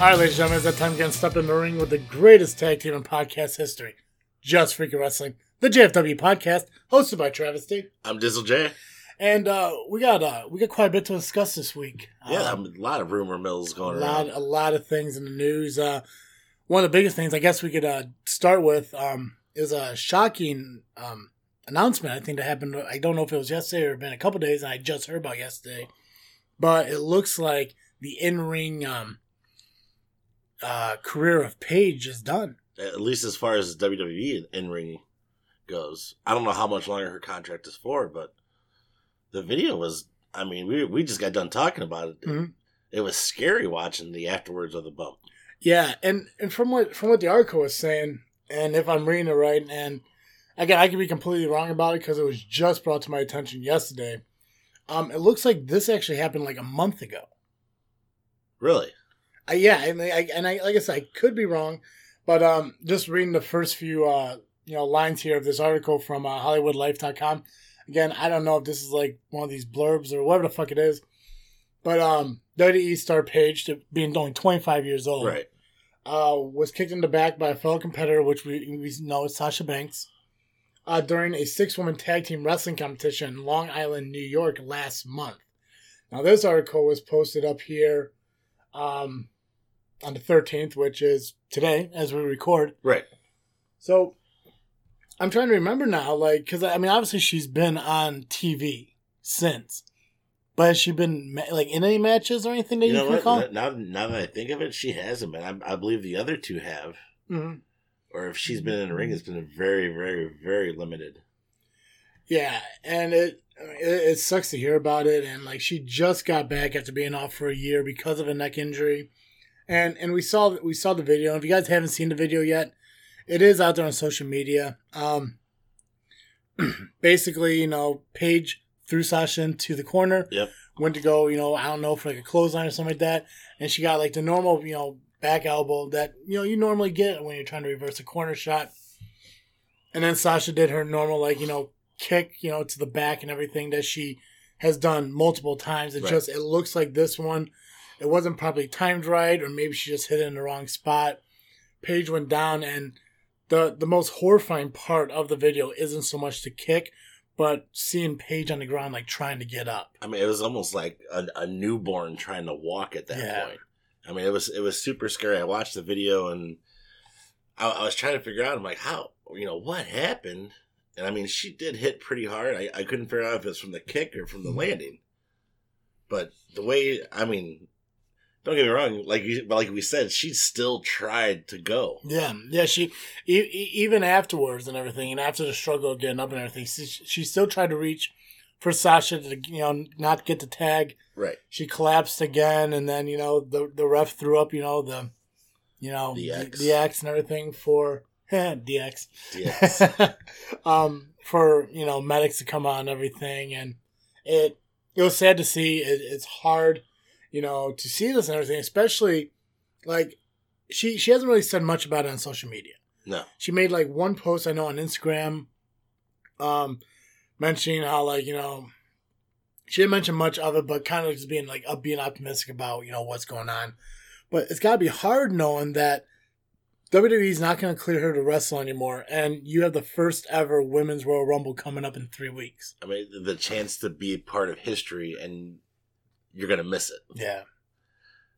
All right, ladies and gentlemen, it's that time again. Step in the ring with the greatest tag team in podcast history. Just Freaking Wrestling, the JFW podcast, hosted by Travis D. I'm Dizzle J. And uh, we got uh, we got quite a bit to discuss this week. Yeah, Um, a lot of rumor mills a going lot, around. a lot of things in the news. Uh, one of the biggest things, I guess, we could uh, start with um, is a shocking um, announcement. I think that happened. I don't know if it was yesterday or been a couple days. And I just heard about yesterday, but it looks like the in ring um, uh, career of Paige is done. At least as far as WWE in ring goes. I don't know how much longer her contract is for, but the video was. I mean, we we just got done talking about it. Mhm. It was scary watching the afterwards of the bump. Yeah, and and from what from what the article was saying, and if I'm reading it right, and again, I could be completely wrong about it because it was just brought to my attention yesterday. Um, it looks like this actually happened like a month ago. Really? Uh, yeah, and I, and I like I said, I could be wrong, but um, just reading the first few uh you know lines here of this article from uh, HollywoodLife.com. Again, I don't know if this is like one of these blurbs or whatever the fuck it is, but um, WWE star Paige, being only 25 years old, Right. uh, was kicked in the back by a fellow competitor, which we, we know is Sasha Banks, uh, during a six woman tag team wrestling competition in Long Island, New York last month. Now, this article was posted up here um, on the 13th, which is today as we record. Right. So I'm trying to remember now, like, because I mean, obviously she's been on TV since. But has she been like in any matches or anything that You you, know can what? recall? Now, now that I think of it, she hasn't been. I, I believe the other two have. Mhm. Or if she's been in the ring, it's been very, very, very limited. Yeah, and it, it it sucks to hear about it. And like she just got back after being off for a year because of a neck injury, and and we saw we saw the video. If you guys haven't seen the video yet, it is out there on social media. Um, basically, you know, Paige threw Sasha into the corner. Yep. Went to go, you know, I don't know for like a clothesline or something like that, and she got like the normal, you know, back elbow that you know you normally get when you're trying to reverse a corner shot. And then Sasha did her normal, like you know, kick, you know, to the back and everything that she has done multiple times. It Right. just it looks like this one, it wasn't probably timed right, or maybe she just hit it in the wrong spot. Paige went down, and the the most horrifying part of the video isn't so much the kick, but seeing Paige on the ground like trying to get up. I mean, it was almost like a, a newborn trying to walk at that Yeah. point. I mean, it was it was super scary. I watched the video and I, I was trying to figure out. I'm like, how you know what happened? And I mean, she did hit pretty hard. I, I couldn't figure out if it's from the kick or from the mm-hmm. landing. But the way, I mean, don't get me wrong. Like you, like we said, she still tried to go. Yeah, yeah. She e- e- even afterwards and everything, and after the struggle of getting up and everything, she, she still tried to reach for Sasha to you know not get the tag. Right. She collapsed again, and then you know the the ref threw up you know the you know The X. the, the X and everything for DX. Yeah. um, for you know medics to come on and everything, and it it was sad to see. It, it's hard, you know, to see this and everything, especially like she she hasn't really said much about it on social media. no. She made like one post I know on Instagram, um, mentioning how like you know she didn't mention much of it, but kind of just being like up, being optimistic about you know what's going on. But it's got to be hard knowing that WWE's not going to clear her to wrestle anymore, and you have the first ever women's Royal Rumble coming up in three weeks. I mean, the chance to be part of history and you're gonna miss it. Yeah,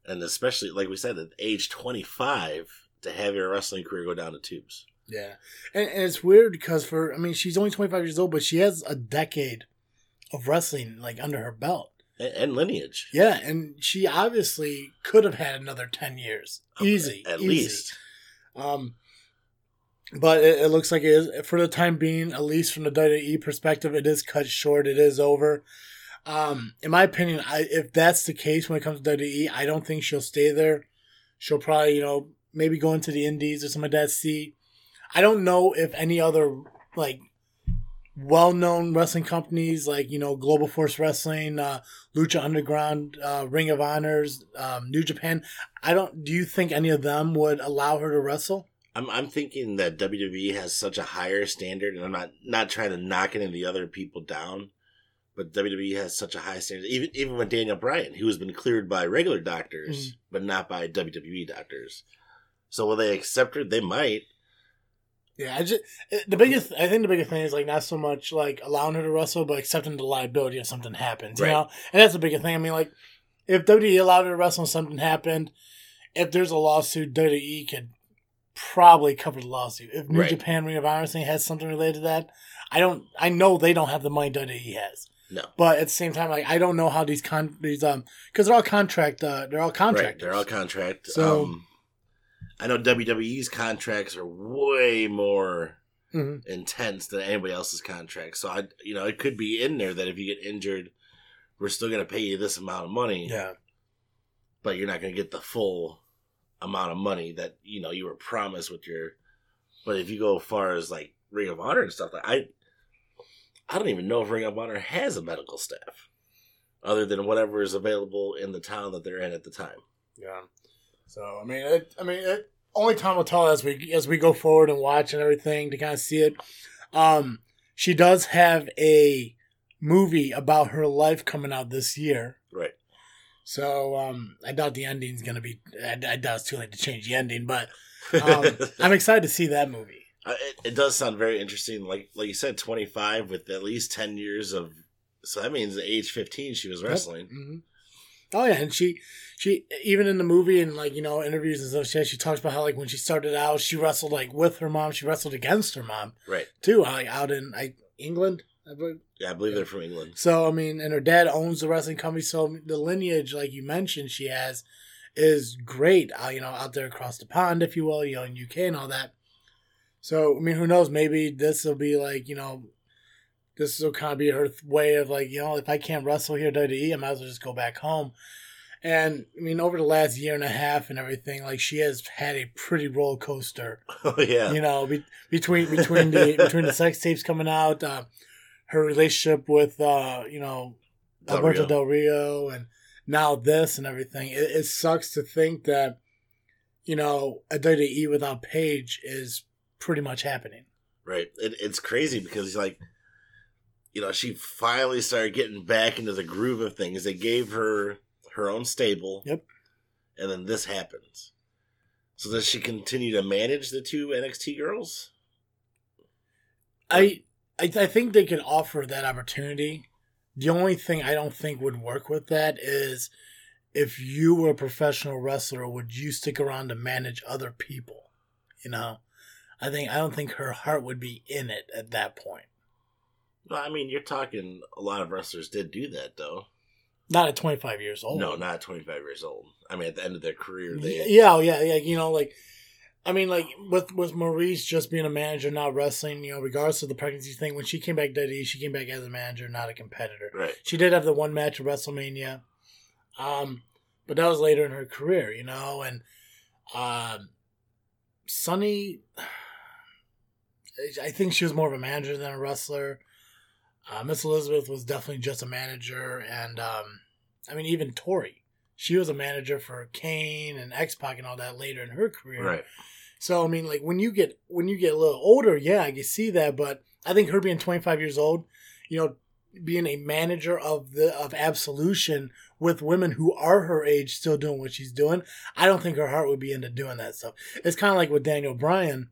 and especially like we said at age 25 to have your wrestling career go down the tubes yeah, and, and it's weird because for I mean she's only twenty five years old, but she has a decade of wrestling like under her belt. and, and lineage Yeah, and she obviously could have had another ten years, easy, at easy. least Um, but it, it looks like it is for the time being, at least from the WWE perspective, it is cut short. It is over. Um, in my opinion, I, if that's the case when it comes to WWE, I don't think she'll stay there. She'll probably, you know, maybe go into the Indies or something like that. See, I don't know if any other like well-known wrestling companies like you know Global Force Wrestling, uh, Lucha Underground, uh, Ring of Honors, um, New Japan. I don't. Do you think any of them would allow her to wrestle? I'm, I'm thinking that WWE has such a higher standard and I'm not not trying to knock any of the other people down But WWE has such a high standard. Even even with Daniel Bryan, who has been cleared by regular doctors, Mhm. but not by WWE doctors. So will they accept her? They might. Yeah, I just the biggest. I think the biggest thing is like not so much like allowing her to wrestle, but accepting the liability if something happens. You Right. know, and that's the biggest thing. I mean, like if WWE allowed her to wrestle and something happened, if there's a lawsuit, WWE could probably cover the lawsuit. If New Right. Japan Ring of Honor thing has something related to that, I don't. I know they don't have the money WWE has. No. But at the same time, like I don't know how these con these um because they're all contract uh they're all Right. contractors. They're all contract. So- um, I know WWE's contracts are way more Mhm. intense than anybody else's contract. So I, you know, it could be in there that if you get injured, we're still going to pay you this amount of money. Yeah. but you're not going to get the full amount of money that you know you were promised with your. But if you go as far as like Ring of Honor and stuff, like I, I don't even know if Ring of Honor has a medical staff, other than whatever is available in the town that they're in at the time. Yeah. So I mean, it, I mean, it, only time will tell as we as we go forward and watch and everything to kind of see it. Um, she does have a movie about her life coming out this year. Right. So um, I doubt the ending's gonna be. I, I doubt it's too late to change the ending, but um, I'm excited to see that movie. Uh, it, it does sound very interesting. Like like you said, twenty five with at least ten years of. So that means at age fifteen she was wrestling. hmm Oh yeah, and she she even in the movie and like you know interviews and stuff, she, she talks about how like when she started out, she wrestled like with her mom, she wrestled against her mom Right. too, like out in like England. I believe. Yeah, I believe they're from England. So I mean, and her dad owns the wrestling company, so the lineage, like you mentioned, she has is great. Uh, you know, out there across the pond, if you will, you know, in UK and all that. So I mean, who knows? Maybe this will be like you know, this will kind of be her th- way of like you know, if I can't wrestle here WWE, I might as well just go back home. And I mean, over the last year and a half and everything, like she has had a pretty roller coaster Oh yeah. you know, be, between between the between the sex tapes coming out, uh, her relationship with uh, you know Del Alberto Rio. Del Rio, and now this and everything. It, it sucks to think that you know a WWE without Paige is pretty much happening. Right. It, it's crazy because like, you know, she finally started getting back into the groove of things. They gave her her own stable. Yep. And then this happens. So does she continue to manage the two NXT girls? I, I I think they can offer that opportunity. The only thing I don't think would work with that is if you were a professional wrestler, would you stick around to manage other people? You know, I think I don't think her heart would be in it at that point. No, I mean you're talking a lot of wrestlers did do that though. Not at 25 years old. No, not 25 years old. I mean at the end of their career they Yeah, yeah, yeah. You know, like, I mean, like with with Maryse just being a manager, not wrestling. You know, regardless of the pregnancy thing, when she came back to she came back as a manager, not a competitor. Right. She did have the one match at WrestleMania, um, but that was later in her career, you know. And um, Sunny, I think she was more of a manager than a wrestler. Uh, Miss Elizabeth was definitely just a manager, and um, I mean, even Tori, she was a manager for Kane and X Pac and all that later in her career. Right. So I mean, like when you get when you get a little older, yeah, I can see that. But I think her being 25 years old, you know, being a manager of the of Absolution with women who are her age still doing what she's doing, I don't think her heart would be into doing that stuff. It's kind of like with Daniel Bryan,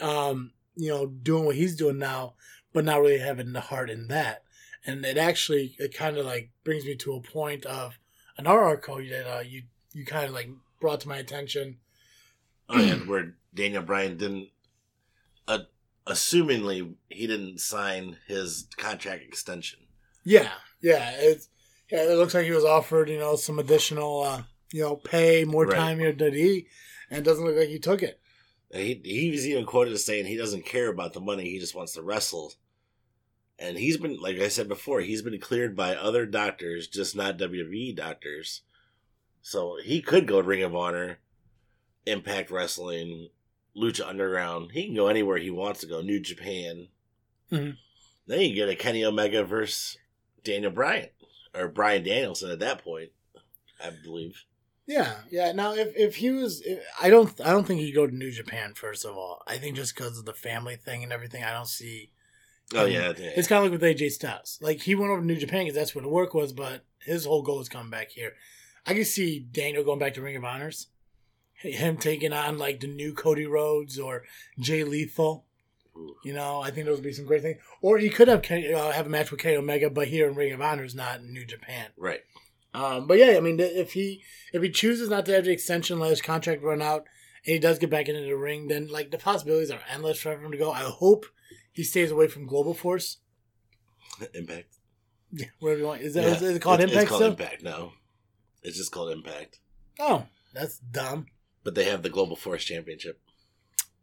um, you know, doing what he's doing now, but not really having the heart in that. And it actually it kind of like brings me to a point of another article that uh, you you kind of like brought to my attention. Oh, and where Daniel Bryan didn't, uh, assumingly, he didn't sign his contract extension. Yeah, yeah. It's yeah, it looks like he was offered, you know, some additional, uh, you know, pay, more Right. time here, did he? And it doesn't look like he took it. He he was even quoted as saying he doesn't care about the money; he just wants to wrestle. And he's been, like I said before, he's been cleared by other doctors, just not WWE doctors. So he could go to Ring of Honor, Impact Wrestling, Lucha Underground. He can go anywhere he wants to go. New Japan. Mhm. Then you get a Kenny Omega versus Daniel Bryan or Bryan Danielson at that point, I believe. Yeah, yeah. Now, if if he was, if, I don't, I don't think he'd go to New Japan. First of all, I think just because of the family thing and everything, I don't see Oh And yeah, yeah. It's kind of like with AJ Styles. Like he went over to New Japan because that's where the work was, but his whole goal is coming back here. I can see Daniel going back to Ring of Honors, him taking on like the new Cody Rhodes or Jay Lethal. Ooh. You know, I think those would be some great things. Or he could have uh, have a match with Kenny Omega, but here in Ring of Honors, not in New Japan. right. Um, but yeah, I mean, if he if he chooses not to have the extension, let his contract run out, and he does get back into the ring, then like the possibilities are endless for him to go. I hope he stays away from Global Force. Impact. Yeah, whatever you want. Is, that, Yeah. is it called It's- Impact It's called? Impact. No, it's just called Impact. Oh, that's dumb. But they have the Global Force Championship.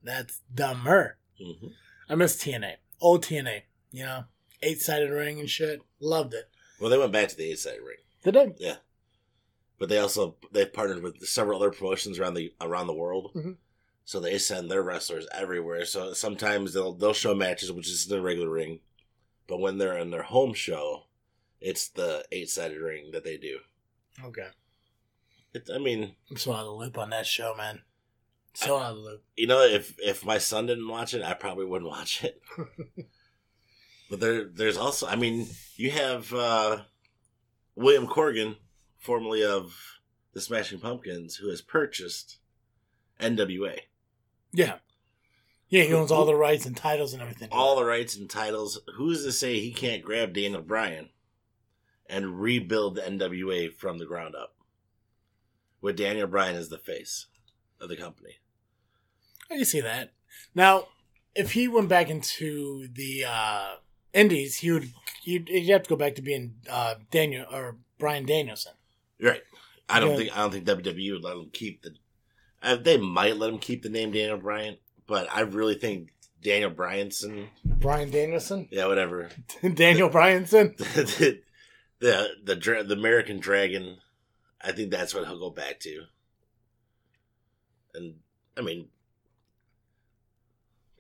That's dumber. hmm I miss TNA. Old TNA. You know, eight sided ring and shit. Loved it. Well, they went back to the eight sided ring, They Did they? Yeah. But they also they've partnered with several other promotions around the around the world. Mhm. So they send their wrestlers everywhere. So sometimes they'll they'll show matches which is the regular ring, but when they're in their home show, it's the eight sided ring that they do. Okay. It, I mean, I'm so out of the loop on that show, man. So out of the loop. you know, if if my son didn't watch it, I probably wouldn't watch it. but there, there's also, I mean, you have uh, William Corgan, formerly of the Smashing Pumpkins, who has purchased NWA, Yeah. Yeah, he owns all the rights and titles and everything. all the rights and titles. Who's to say he can't grab Daniel Bryan and rebuild the NWA from the ground up? With Daniel Bryan as the face of the company. I can see that. Now, if he went back into the uh, Indies, he would he'd, he'd have to go back to being uh, Daniel or Bryan Danielson. Right. I don't Yeah. think I don't think WWE would let him keep the. Uh, they might let him keep the name Daniel Bryan, but I really think Daniel Bryanson, Bryan Danielson, yeah, whatever, Daniel Bryanson. the the the, dra- the American Dragon. I think that's what he'll go back to. And I mean,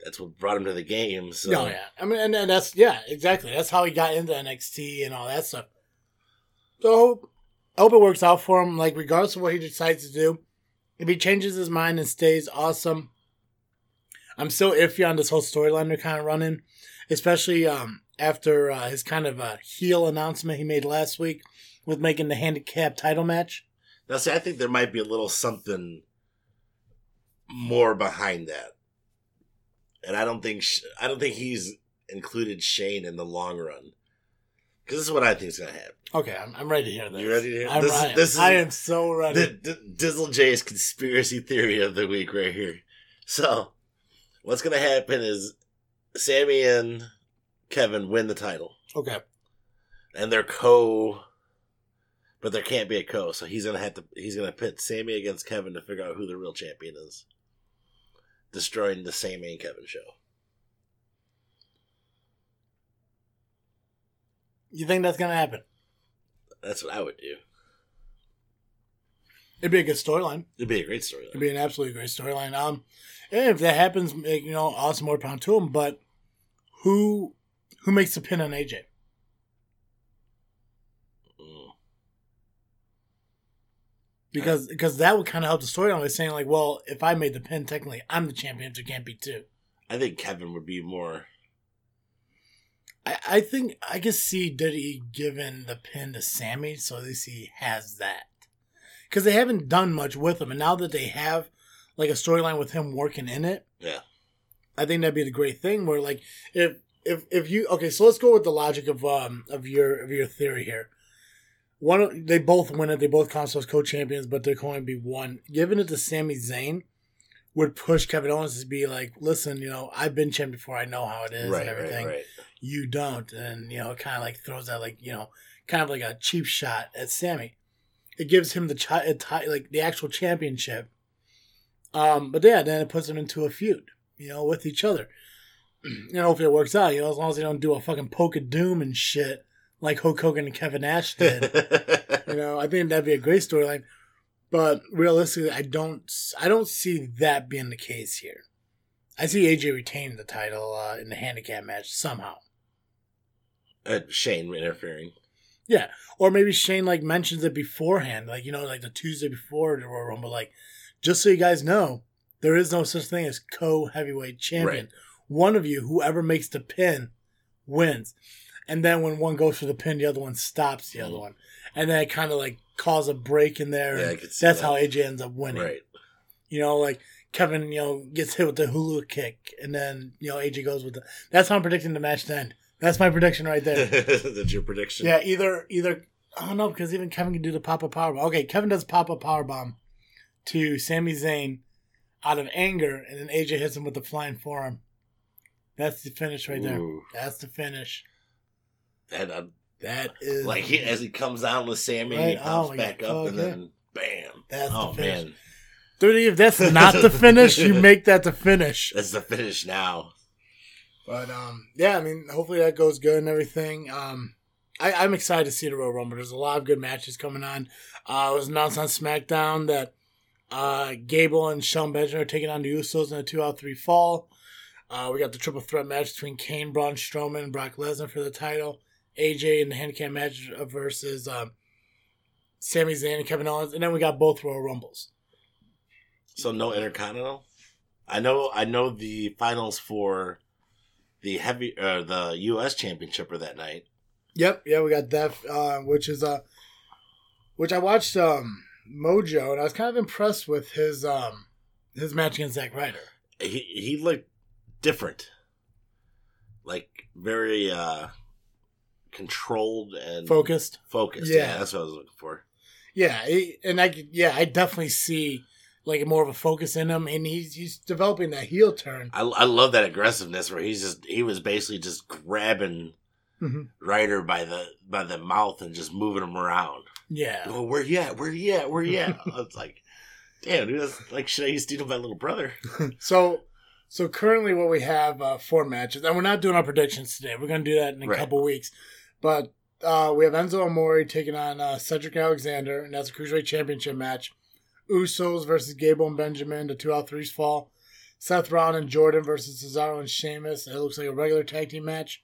that's what brought him to the game. So Oh yeah, I mean, and, and that's yeah, exactly. That's how he got into NXT and all that stuff. So I hope it works out for him. Like regardless of what he decides to do, if he changes his mind and stays awesome, I'm still iffy on this whole storyline they're kind of running, especially um, after uh, his kind of uh, heel announcement he made last week with making the handicap title match. Now, see, I think there might be a little something more behind that, and I don't think Sh- I don't think he's included Shane in the long run because this is what I think is going to happen. Okay, I'm, I'm ready to hear this. You ready to hear? I'm This is- ready. this is- I am so ready. The, the Dizzle J's conspiracy theory of the week right here. So, what's going to happen is Sami and Kevin win the title, okay. and they're co. But there can't be a co, so he's gonna have to. He's gonna pit Sami against Kevin to figure out who the real champion is, destroying the Sami and Kevin show. You think that's gonna happen? That's what I would do. It'd be a good storyline. It'd be a great storyline. It'd be an absolutely great storyline. Um, and if that happens, make, you know, awesome more pound to him. But who who makes the pin on AJ? Mm. Because because that would kind of help the storyline by saying like, well, if I made the pin, technically I'm the champion. So it can't be two. I think Kevin would be more. I, I think I can see Diddy giving the pin to Sami, so at least he has that. Because they haven't done much with him, and now that they have like a storyline with him working in it, Yeah. I think that'd be the great thing. Where like if if if you okay, so let's go with the logic of um of your of your theory here. One they both win it. They both as co-champions, but they're going to be one. Giving it to Sami Zayn would push Kevin Owens to be like, listen, you know, I've been champion before. I know how it is Right, and everything right, right. You don't and you know it kind of like throws that like you know kind of like a cheap shot at Sami. It gives him the chi- like the actual championship. Um, but yeah, then it puts them into a feud, you know, with each other. You know, if it works out, you know, as long as they don't do a fucking poke of doom and shit like Hulk Hogan and Kevin Nash did. you know, I think that'd be a great storyline. But realistically, I don't, I don't see that being the case here. I see AJ retain the title uh, in the handicap match somehow. Uh, Shane interfering. Yeah, or maybe Shane like mentions it beforehand, like you know, like the Tuesday before the Royal Rumble. Like, just so you guys know, there is no such thing as co heavyweight champion. Right. One of you, whoever makes the pin, wins. And then when one goes for the pin, the other one stops the other Mhm. one. And then it kind of like cause a break in there. Yeah, I could see that's that. how AJ ends up winning. Right. You know, like Kevin, you know, gets hit with the hula kick, and then you know AJ goes with the. That's how I'm predicting the match to end. That's my prediction right there. That's your prediction. yeah, either either I don't know because even Kevin can do the pop up power bomb. Okay, Kevin does pop up power bomb to Sami Zayn out of anger, and then AJ hits him with the flying forearm. That's the finish right there. Ooh. That's the finish. And uh, That is like he, as he comes down with Sami, he Right. pops Oh, back God. up, and Okay. then bam. That's the oh finish. man, Dude, if that's not the finish, you make that the finish. that's the finish now. But um, yeah, I mean, hopefully that goes good and everything. Um, I, I'm excited to see the Royal Rumble. There's a lot of good matches coming on. Uh, it was announced on SmackDown that uh, Gable and Shelton Benjamin are taking on the Usos in a two out three fall. Uh, we got the triple threat match between Kane, Braun Strowman, and Brock Lesnar for the title. AJ in the handicap match versus um, Sami Zayn and Kevin Owens, and then we got both Royal Rumbles. So no Intercontinental. I know. I know the finals for the heavy, uh, the U.S. Championship are that night. Yep, yeah, we got that, uh, which is uh, which I watched um Mojo, and I was kind of impressed with his um his match against Zack Ryder. He he looked different, like very uh controlled and Focused, Focused. Yeah. Yeah. that's what I was looking for. yeah, he, and I yeah, I definitely see like more of a focus in him, and he's he's developing that heel turn. I, I love that aggressiveness where he's just he was basically just grabbing Mhm. Ryder by the by the mouth and just moving him around. Yeah, Oh, where you at? Where you at? Where you at? it's like, damn, dude, that's like should I used to do my little brother. so so currently what we have uh, four matches, and we're not doing our predictions today. We're gonna do that in a Right. couple weeks, but uh, we have Enzo Amore taking on uh, Cedric Alexander, and that's a cruiserweight championship match. Usos versus Gable and Benjamin, the two out threes fall. Seth Rollins and Jordan versus Cesaro and Sheamus. It looks like a regular tag team match.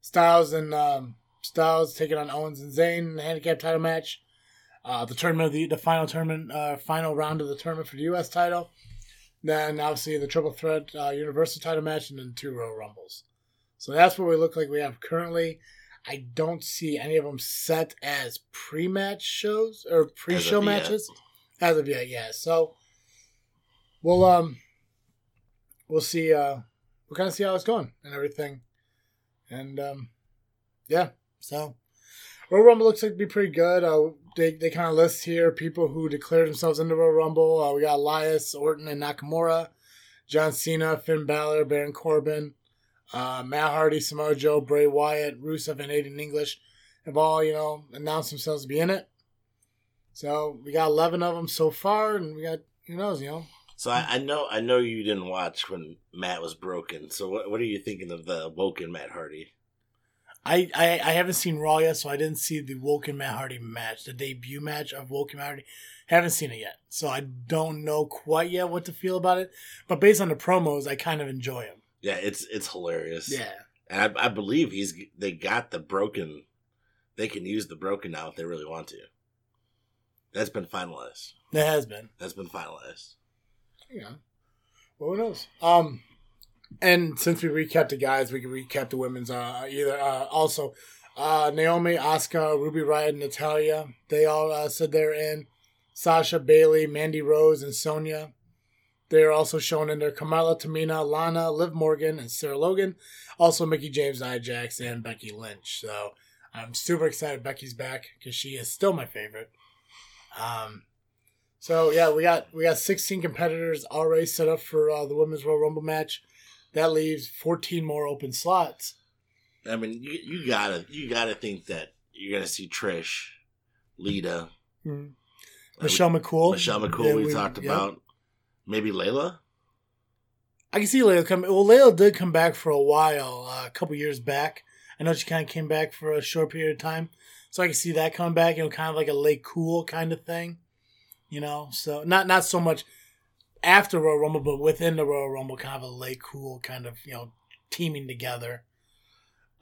Styles and um, Styles taking on Owens and Zayn in the handicap title match. Uh, the tournament of the the final tournament, uh, final round of the tournament for the U.S. title. Then obviously the triple threat uh, Universal title match, and then two Royal Rumbles. So that's what we look like we have currently. I don't see any of them set as pre-match shows or pre-show matches. yet. As of yet. Yeah, so we'll um we'll see. Uh, we'll kind of see how it's going and everything, and um yeah. So Royal Rumble looks like to be pretty good. Uh, they they kind of list here people who declared themselves into Royal Rumble. Uh, we got Elias, Orton, and Nakamura, John Cena, Finn Balor, Baron Corbin, uh, Matt Hardy, Samoa Joe, Bray Wyatt, Rusev, and Aiden English have all you know announced themselves to be in it. So we got eleven of them so far, and we got who knows, you know. So I, I know I know you didn't watch when Matt was broken. So what what are you thinking of the woken Matt Hardy? I, I, I haven't seen Raw yet, so I didn't see the Woken Matt Hardy match, the debut match of Woken Matt Hardy. Haven't seen it yet, so I don't know quite yet what to feel about it. But based on the promos, I kind of enjoy him. Yeah, it's it's hilarious. Yeah, and I, I believe he's they got the broken. They can use the broken now if they really want to. That's been finalized. it has been. That's been finalized. Yeah. Well, who knows? Um, and since we recapped the guys, we can recap the women's. Uh, either uh, also, uh, Naomi, Asuka, Ruby Riott, Natalya. They all uh, said they're in. Sasha, Bayley, Mandy Rose, and Sonya. They're also shown in there. Kamala, Tamina, Lana, Liv Morgan, and Sarah Logan. Also, Mickie James, Nia Jax, and Becky Lynch. So I'm super excited Becky's back because she is still my favorite. Um, so yeah, we got we got 16 competitors already set up for uh, the women's Royal Rumble match. That leaves 14 more open slots. I mean, you, you gotta you gotta think that you're gonna see Trish, Lita, Mhm. uh, Michelle McCool. Michelle McCool. Yeah, we, talked about maybe Layla. I can see Layla come. Well, Layla did come back for a while, uh, a couple years back. I know she kind of came back for a short period of time, so I can see that coming back. You know, kind of like a LayCool kind of thing. You know, so not not so much after Royal Rumble, but within the Royal Rumble, kind of a LayCool kind of you know teaming together.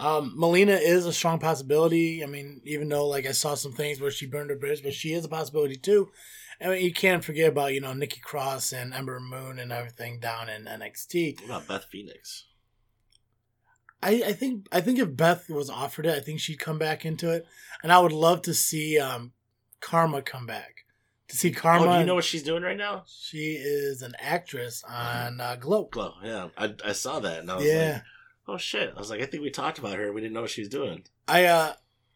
Um, Melina is a strong possibility. I mean, even though like I saw some things where she burned her bridge, but she is a possibility too. I mean, you can't forget about you know Nikki Cross and Ember Moon and everything down in NXT. What about Beth Phoenix? I, I think I think if Beth was offered it, I think she'd come back into it, and I would love to see um, Karma come back. To see Karma, Oh, do you know what she's doing right now? she is an actress on uh, Glow. Glow. Yeah, I, I saw that and I was Yeah, like, oh shit. I was like, I think we talked about her. We didn't know what she's doing. I uh,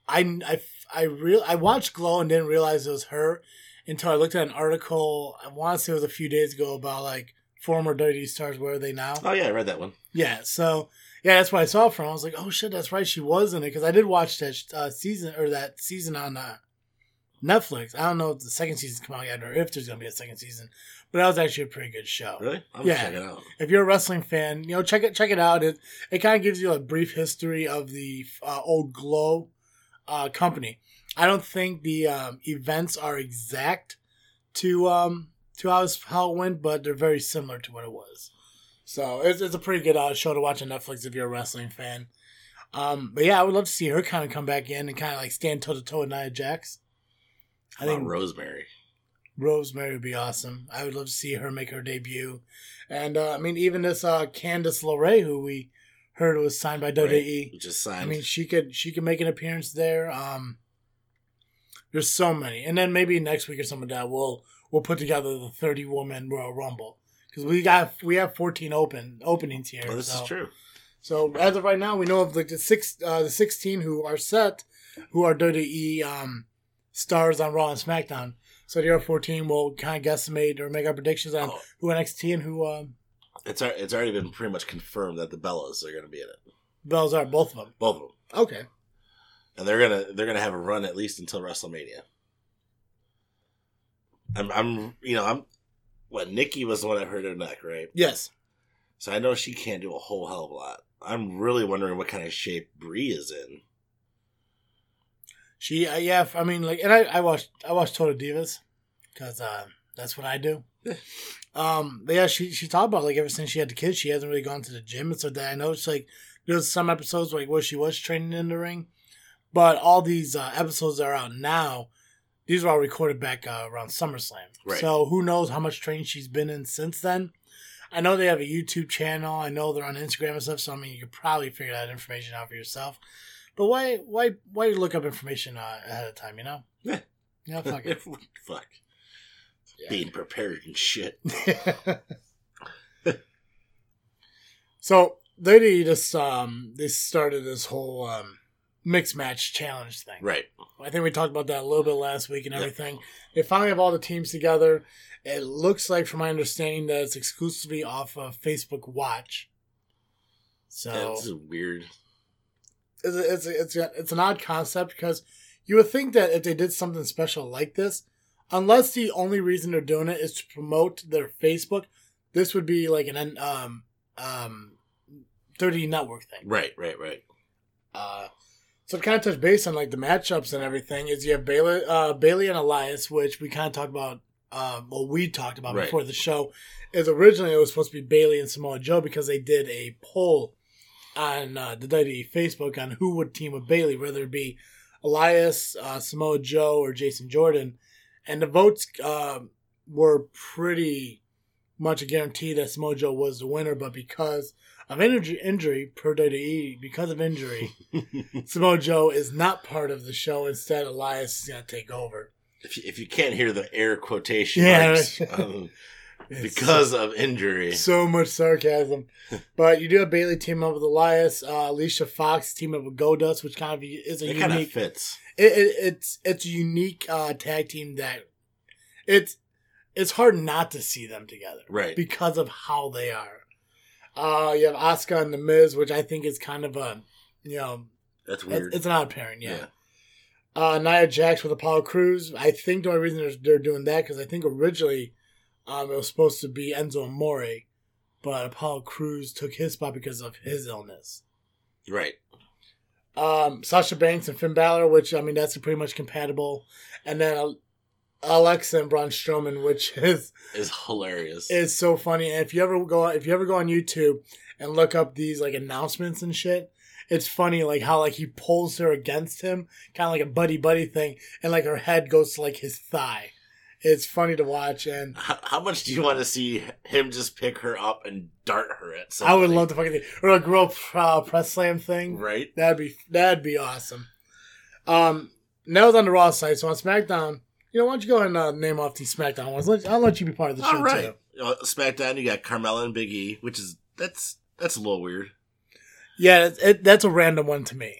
I I I real I watched Glow and didn't realize it was her until I looked at an article. I want to say it was a few days ago about like former WWE stars. Where are they now? Oh yeah, I read that one. Yeah, so yeah, that's what I saw it from. I was like, oh shit, that's right, she was in it because I did watch that uh, season or that season on uh, Netflix. I don't know if the second season's come out yet or if there's gonna be a second season, but that was actually a pretty good show. Really? I'm Yeah. check it out. If you're a wrestling fan, you know check it check it out. It it kind of gives you a brief history of the uh, old Glow uh, company. I don't think the um, events are exact to um to how, how it went, but they're very similar to what it was. So it's, it's a pretty good uh, show to watch on Netflix if you're a wrestling fan. Um, but yeah, I would love to see her kind of come back in and kind of like stand toe to toe with Nia Jax. I think Rosemary. Rosemary would be awesome. I would love to see her make her debut. And uh, I mean, even this uh, Candice LeRae, who we heard was signed by WWE. Just signed. I mean, she could she could make an appearance there. Um, there's so many, and then maybe next week or something like that we'll we'll put together the 30 woman Royal Rumble because we got we have 14 open openings here. oh, this so. is true. So as of right now, we know of like the six, uh, the sixteen who are set, who are WWE um, stars on Raw and SmackDown. So the other fourteen will kind of guesstimate or make our predictions on Oh. who NXT and who um, It's it's already been pretty much confirmed that the Bellas are going to be in it. Bellas are. Both of them. Both of them, Okay. and they're gonna they're gonna have a run at least until WrestleMania. I'm I'm you know I'm what Nikki was the one that hurt her neck, right? Yes. So I know she can't do a whole hell of a lot. I'm really wondering what kind of shape Brie is in. She. Uh, yeah. I mean, like, and I I watched I watched Total Divas because uh, that's what I do. Um, but yeah, she she talked about like ever since she had the kids, she hasn't really gone to the gym and so that. I know it's like there's some episodes like where she was training in the ring, but all these uh, episodes that are out now, these were all recorded back uh, around SummerSlam. Right. So who knows how much training she's been in since then. I know they have a YouTube channel. I know they're on Instagram and stuff. So I mean, you could probably figure that information out for yourself. But why, why, why look up information uh, ahead of time? You know? Yeah. Yeah, fuck it. Fuck. Yeah. Being prepared and shit. so they just um they started this whole um mixed match challenge thing. Right. I think we talked about that a little bit last week and everything. They finally have all the teams together. It looks like, from my understanding, that it's exclusively off of Facebook Watch. So is weird. it's a, it's a, it's, a, it's an odd concept because you would think that if they did something special like this, unless the only reason they're doing it is to promote their Facebook, this would be like an um um 30 network thing. Right, right, right. Uh, so to kind of touch base on like the matchups and everything is you have Bayley, uh, Bayley and Elias, which we kind of talked about. Uh, well, we talked about Right. before the show. Is originally it was supposed to be Bayley and Samoa Joe because they did a poll on uh, the WWE Facebook on who would team with Bayley, whether it be Elias, uh, Samoa Joe, or Jason Jordan, and the votes uh, were pretty much a guarantee that Samoa Joe was the winner, but because of injury, injury per WWE, because of injury. Samoa Joe is not part of the show. Instead, Elias is going to take over. if, you, if you can't hear the air quotation Yeah. marks, um, because of injury. so much sarcasm. but you do have Bayley team up with Elias, uh, Alicia Fox team up with Goldust, which kind of is a It unique. fits. It, it, it's it's a unique uh, tag team that it's it's hard not to see them together Right. because of how they are. Uh, you have Asuka and the Miz, which I think is kind of a you know That's it's, weird. it's an odd pairing, yeah. yeah. Uh, Nia Jax with Apollo Crews. I think the only reason they're, they're doing that because I think originally um, it was supposed to be Enzo Amore, but Apollo Crews took his spot because of his illness. Right. Um, Sasha Banks and Finn Balor, which I mean that's pretty much compatible, and then uh, Alexa and Braun Strowman, which is Is hilarious. It's so funny. And if you ever go if you ever go on YouTube and look up these like announcements and shit, it's funny like how like he pulls her against him, kind of like a buddy buddy thing, and like her head goes to like his thigh. It's funny to watch, and How, how much do you want to see him just pick her up and dart her at I would love to fucking or a girl uh, press slam thing. Right? That'd be that'd be awesome. Um, now it's on the Raw side, so on SmackDown, you know, why don't you go ahead and uh, name off these SmackDown ones? Let, I'll let you be part of the show All right. too. Know, SmackDown, you got Carmella and Big E, which is that's that's a little weird. Yeah, it, it, that's a random one to me.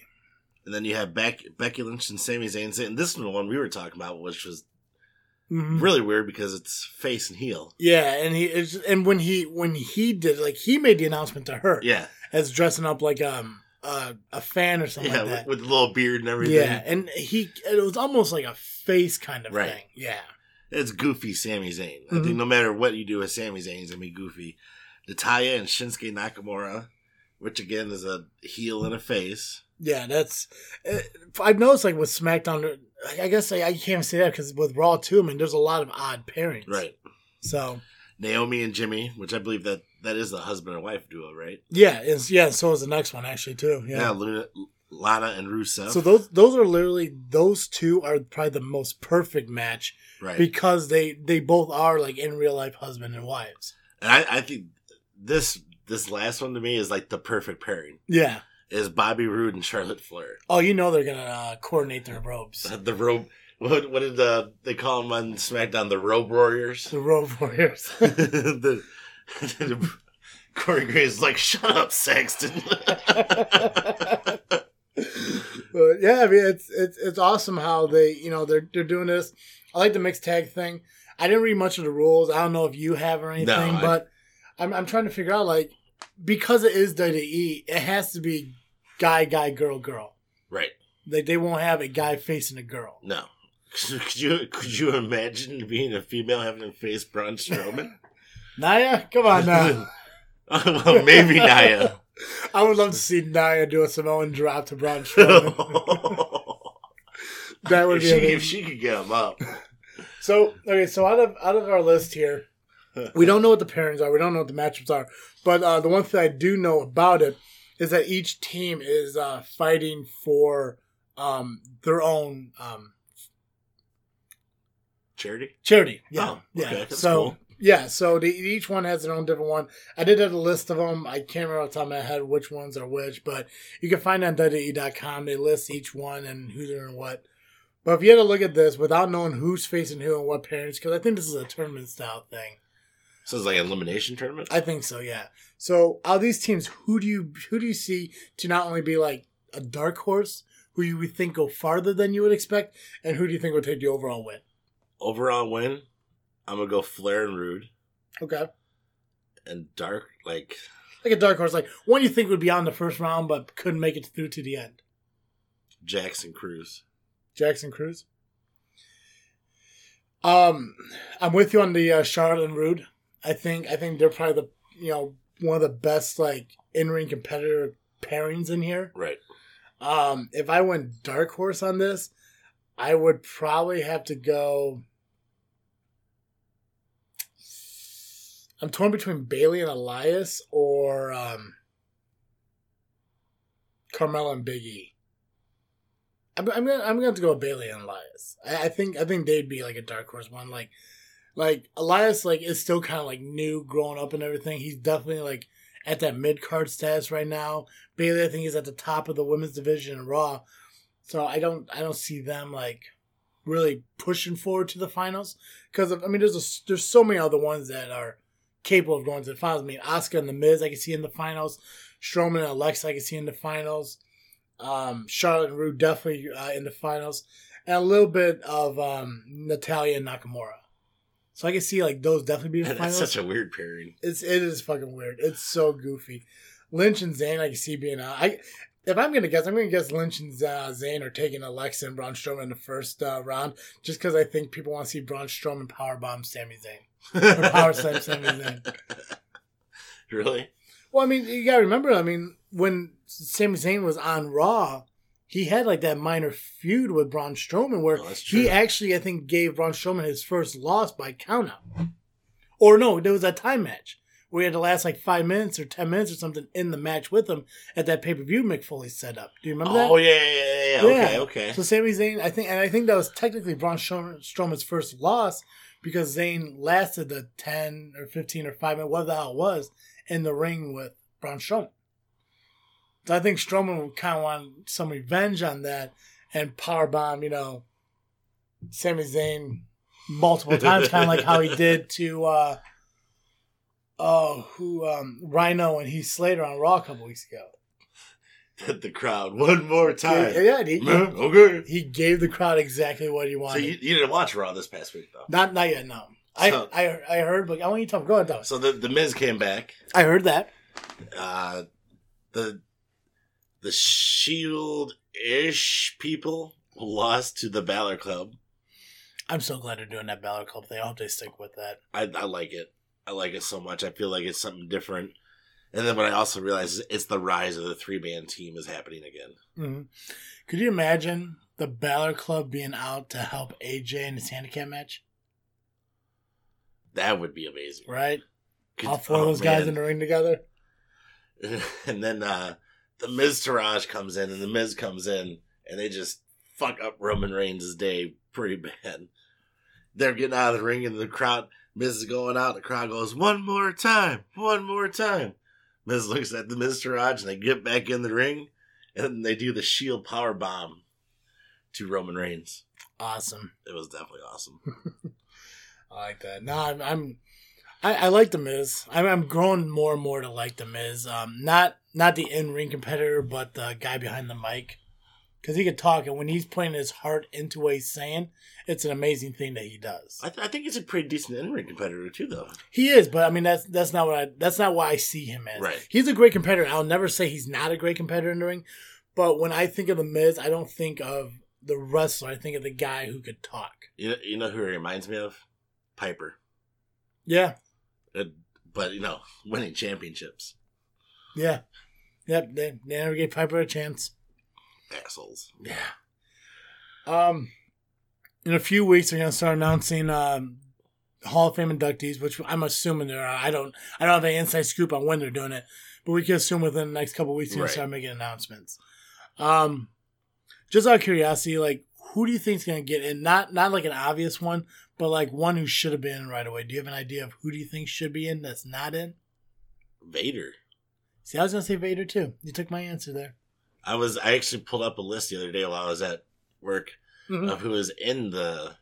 And then you have Beck, Becky Lynch and Sami Zayn. And this is the one we were talking about, which was Mhm. really weird because it's face and heel. Yeah, and he it's, and when he when he did like he made the announcement to her Yeah, as dressing up like um uh, a fan or something yeah, like that. with, with the little beard and everything. Yeah, and he it was almost like a face kind of Right. thing. Yeah. It's goofy Sami Zayn. I Mhm. think no matter what you do with Sami Zayn, he's gonna be goofy. Natalya and Shinsuke Nakamura, which again is a heel and a face. Yeah, that's. Uh, I've noticed like with SmackDown, I guess I, I can't say that because with Raw too. I mean, there's a lot of odd pairings. Right. So Naomi and Jimmy, which I believe that that is the husband and wife duo, right? yeah, it's yeah. So is the next one actually too. Yeah, Yeah. Luna, Lana and Rusev. So those those are literally those two are probably the most perfect match right. because they they both are like in real life husband and wives. and I, I think this this last one to me is like the perfect pairing. Yeah. Is Bobby Roode and Charlotte Flair. Oh, you know they're gonna uh, coordinate their robes. The robe. What, what did uh, they call them on SmackDown? The Robe Warriors. The robe warriors. the, the- Corey Graves is like, shut up, Saxton. But yeah, I mean it's it's it's awesome how they you know they're they're doing this. I like the mixed tag thing. I didn't read much of the rules. I don't know if you have or anything, I- but I'm I'm trying to figure out like because it is WWE, it has to be guy guy girl girl. right. Like they won't have a guy facing a girl. No. Could you could you imagine being a female having to face Braun Strowman? Nia, come on now. well, maybe Nia. I would love to see Nia do a Samoan drop to Braun Strowman. that would if be she, amazing. if she could get him up. So okay, so out of out of our list here, we don't know what the pairings are. We don't know what the matchups are. But uh, the one thing I do know about it is that each team is uh, fighting for um, their own um, Charity? charity. Yeah, Oh, yeah. okay, that's so cool. yeah, so they, each one has their own different one. I did have a list of them. I can't remember off the top of my head which ones are which, but you can find it on WWE.com. They list each one and who's doing what. But if you had to look at this without knowing who's facing who and what pairings, because I think this is a tournament style thing. So it's like an elimination tournament? I think so, yeah. So out of these teams, who do you who do you see to not only be like a dark horse, who you would think go farther than you would expect, and who do you think would take the overall win? Overall win, I'm going to go Flair and Roode. Okay. And Dark, like, Like a dark horse, like one you think would be on the first round but couldn't make it through to the end. Jackson Cruz. Jackson Cruz. Um, I'm with you on the uh, Charlotte and Roode. I think I think they're probably the you know one of the best like in ring competitor pairings in here. Right. Um, if I went dark horse on this, I would probably have to go. I'm torn between Bayley and Elias or um, Carmella and Biggie. I'm, I'm gonna I'm gonna have to go with Bayley and Elias. I, I think I think they'd be like a dark horse one. Like like Elias like is still kind of like new, growing up and everything. He's definitely like at that mid card status right now. Bayley, I think, is at the top of the women's division in Raw. So I don't I don't see them like really pushing forward to the finals because I mean there's a, there's so many other ones that are capable of going to the finals. I mean Asuka and the Miz I can see in the finals. Strowman and Alexa I can see in the finals. Um, Charlotte and Roode definitely uh, in the finals, and a little bit of um, Natalya and Nakamura. So I can see like those definitely be in the That's such a weird pairing. It's it is fucking weird. It's so goofy. Lynch and Zayn, I can see being out. I if I'm gonna guess, I'm gonna guess Lynch and uh, Zayn are taking Alexa and Braun Strowman in the first uh, round, just because I think people want to see Braun Strowman powerbomb Sami Zayn power Zayn. really? Well, I mean, you gotta remember. I mean, when Sami Zayn was on Raw, he had like that minor feud with Braun Strowman, where Oh, he actually, I think, gave Braun Strowman his first loss by countout. Or no, there was that time match where he had to last like five minutes or ten minutes or something in the match with him at that pay per view Mick Foley set up. Do you remember that? Oh yeah, yeah, yeah, yeah. Okay, okay. So Sami Zayn, I think, and I think that was technically Braun Strowman- Strowman's first loss because Zayn lasted the ten or fifteen or five minute, whatever the hell it was, in the ring with Braun Strowman. So I think Strowman would kind of want some revenge on that and powerbomb, you know, Sami Zayn multiple times, kind of like how he did to uh oh who um Rhyno and Heath Slater on Raw a couple weeks ago. the crowd one more time. Yeah, yeah, he, okay. he gave the crowd exactly what he So wanted. you, you didn't watch Raw this past week though. not not yet, no. I, So- I I heard, but I want you to tell me. Go ahead, us. So the the Miz came back. I heard that. Uh, the the Shield ish people lost to the Balor Club. I'm so glad they're doing that Balor Club thing. I hope they stick with that. I, I like it. I like it so much. I feel like it's something different. And then what I also realize is it's the rise of the three man team is happening again. hmm Could you imagine the Balor Club being out to help AJ in his handicap match? That would be amazing. Right? Could- All four of oh, those guys in the ring together. and then uh, the Miztourage comes in, and the Miz comes in, and they just fuck up Roman Reigns' day pretty bad. They're getting out of the ring, and the crowd, Miz is going out. The crowd goes, "One more time, one more time." Miz looks at the Miztourage, and they get back in the ring, and they do the Shield power bomb to Roman Reigns. Awesome. It was definitely awesome. I like that. No, I'm, I'm I, I like the Miz. I'm, I'm growing more and more to like the Miz. Um, not not the in ring competitor, but the guy behind the mic, because he can talk, and when he's putting his heart into what he's saying, it's an amazing thing that he does. I, th- I think he's a pretty decent in-ring competitor too, though. He is, but I mean that's that's not what I that's not why I see him as. Right. He's a great competitor. I'll never say he's not a great competitor in the ring, but when I think of the Miz, I don't think of the wrestler. I think of the guy who could talk. You know, you know who he reminds me of? Piper. Yeah, Uh, but you know, winning championships. yeah, yep. They, they never gave Piper a chance. Assholes. Yeah. Um, in a few weeks, they're gonna start announcing um, Hall of Fame inductees, which I'm assuming there are. I don't, I don't have an inside scoop on when they're doing it, but we can assume within the next couple weeks they're gonna Right. start making announcements. Um, just out of curiosity, like who do you think's gonna get in? Not not like an obvious one, but like one who should have been in right away. Do you have an idea of who do you think should be in that's not in? Vader. See, I was gonna say Vader too. You took my answer there. I was I actually pulled up a list the other day while I was at work Mhm. of who was in the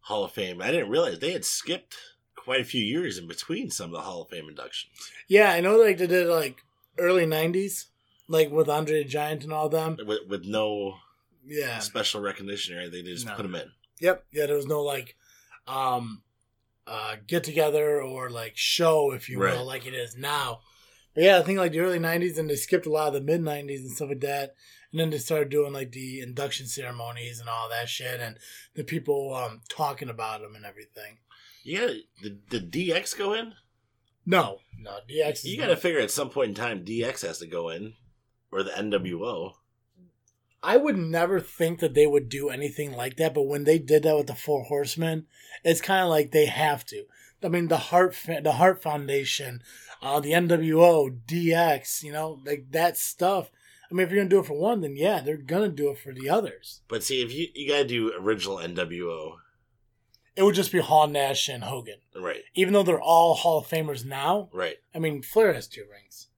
Hall of Fame. I didn't realize they had skipped quite a few years in between some of the Hall of Fame inductions. Yeah, I know. Like they did like early '90s, like with Andre the Giant and all them. With, with no Yeah. special recognition or anything, they just No. put them in. Yep. Yeah, there was no like um uh get together or like show, if you will, like it is now. But yeah, I think like the early '90s, and they skipped a lot of the mid '90s and stuff like that. And then they started doing like the induction ceremonies and all that shit, and the people um talking about them and everything. Yeah, did, did DX go in? No, no, DX. Is You got to figure at some point in time DX has to go in, or the NWO. I would never think that they would do anything like that, but when they did that with the Four Horsemen, it's kind of like they have to. I mean, the Hart, the Hart Foundation, uh, the NWO, DX, you know, like that stuff. I mean, if you're gonna do it for one, then yeah, they're gonna do it for the others. But see, if you you got to do original NWO, It would just be Hall, Nash, and Hogan, right, even though they're all Hall of Famers now. right. I mean, Flair has two rings.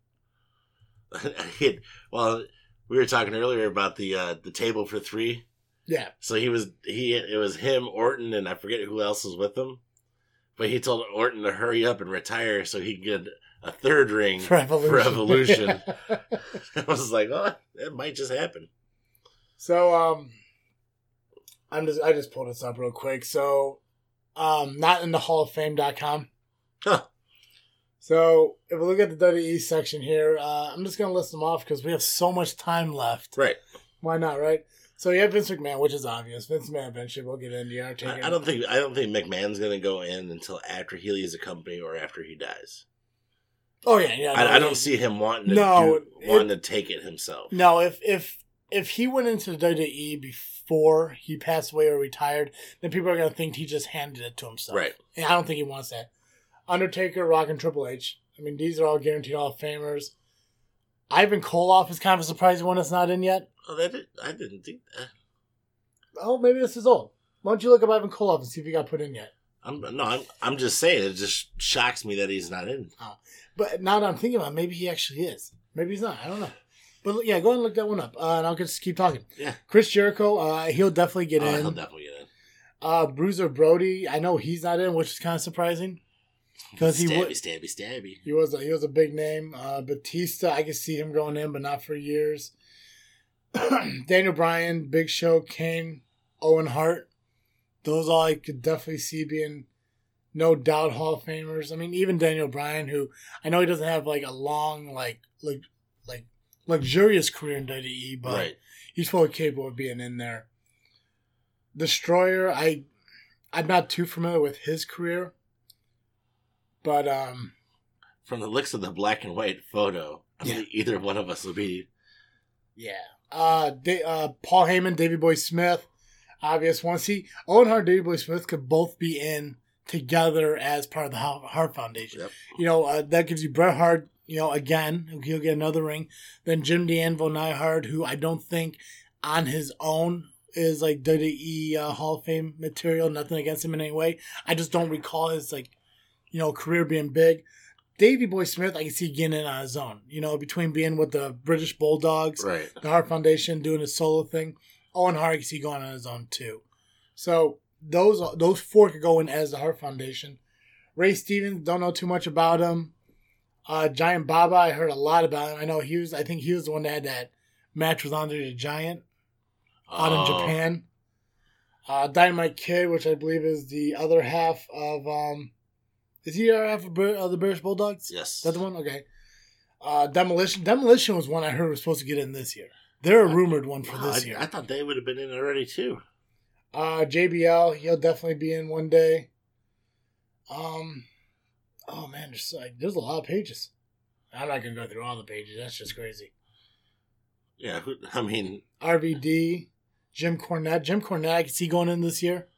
well, we were talking earlier about the uh, the table for three. Yeah, So he was he it was him, Orton, and I forget who else was with him. But he told Orton to hurry up and retire so he could a third ring for Evolution. For Evolution. I was like, oh, that might just happen. So um I'm just I just pulled this up real quick. So um not in the Hall of Fame.com. Huh. So if we look at the WWE section here, uh, I'm just gonna list them off because we have so much time left. Right. Why not, right? So you have Vince McMahon, which is obvious. Vince McMahon eventually we'll get into the Undertaker. I, I don't think I don't think McMahon's gonna go in until after he leaves the company or after he dies. Oh yeah, yeah. I, no, I don't he- see him wanting to No, do, it- wanting to take it himself. No, if if if he went into the WWE before he passed away or retired, then people are gonna think he just handed it to himself. Right. And I don't think he wants that. Undertaker, Rock, and Triple H. I mean, these are all guaranteed Hall of Famers. Ivan Koloff is kind of a surprising one that's not in yet. Oh, that did, I didn't think that. Oh, maybe this is old. Why don't you look up Ivan Koloff and see if he got put in yet? I'm no, I'm, I'm just saying it just shocks me that he's not in. Ah. But now that I'm thinking about it, maybe he actually is. Maybe he's not. I don't know. But yeah, go ahead and look that one up. Uh, and I'll just keep talking. Yeah. Chris Jericho, uh, he'll definitely get Oh, in. he'll definitely get in. Uh, Bruiser Brody, I know he's not in, which is kind of surprising because he stabby, would. stabby, stabby. He was a, he was a big name. Uh, Batista, I could see him going in, but not for years. Daniel Bryan, Big Show, Kane, Owen Hart. Those all I could definitely see being no doubt Hall of Famers. I mean, even Daniel Bryan, who I know he doesn't have like a long like like like luxurious career in WWE, but Right. he's fully capable of being in there. Destroyer, I I'm not too familiar with his career, but um, From the looks of the black and white photo, I Yeah. think either one of us will be. yeah. Uh, Da- uh, Paul Heyman, Davy Boy Smith, obvious one. See, Owen Hart, Davy Boy Smith could both be in together as part of the Har- Hart Foundation. Yep. You know, uh, that gives you Bret Hart. You know, again, he'll get another ring. Then Jim D'Anville Neidhart, who I don't think on his own is like WWE uh, Hall of Fame material. Nothing against him in any way. I just don't recall his like, you know, career being big. Davy Boy Smith, I can see getting in on his own. You know, between being with the British Bulldogs, Right. the Hart Foundation doing his solo thing. Owen Hart, I can see going on his own too. So those those four could go in as the Hart Foundation. Ray Stevens, don't know too much about him. Uh, Giant Baba, I heard a lot about him. I know he was. I think he was the one that had that match with Andre the Giant out in Oh, Japan. Uh, Dynamite Kid, which I believe is the other half of. Um, is he the other half of, the British Bulldogs? Yes. Is that the one? Okay. Uh, Demolition. Demolition was one I heard was supposed to get in this year. They're a rumored one for Wow, this I, year. I thought they would have been in already too. Uh, JBL, he'll definitely be in one day. Um, oh man, there's like there's a lot of pages. I'm not gonna go through all the pages. That's just crazy. Yeah. I mean, RVD, Jim Cornette. Jim Cornette, is he going in this year?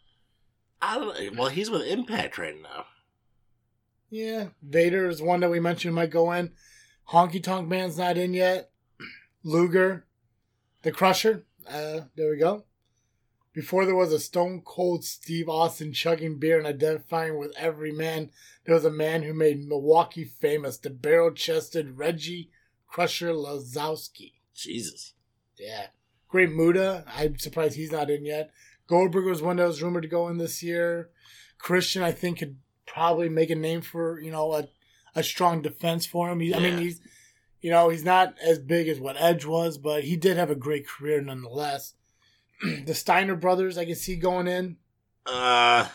I don't know. Well, he's with Impact right now. Yeah, Vader is one that we mentioned might go in. Honky Tonk Man's not in yet. Luger, the Crusher. Uh, there we go. Before there was a Stone Cold Steve Austin chugging beer and identifying with every man, there was a man who made Milwaukee famous, the barrel-chested Reggie Crusher Lisowski. Jesus. Yeah. Great Muta. I'm surprised he's not in yet. Goldberg was one that was rumored to go in this year. Christian, I think, could probably make a name for, you know, a, a strong defense for him. He, I mean, he's, you know, he's not as big as what Edge was, but he did have a great career nonetheless. the Steiner brothers, I can see going in. Uh,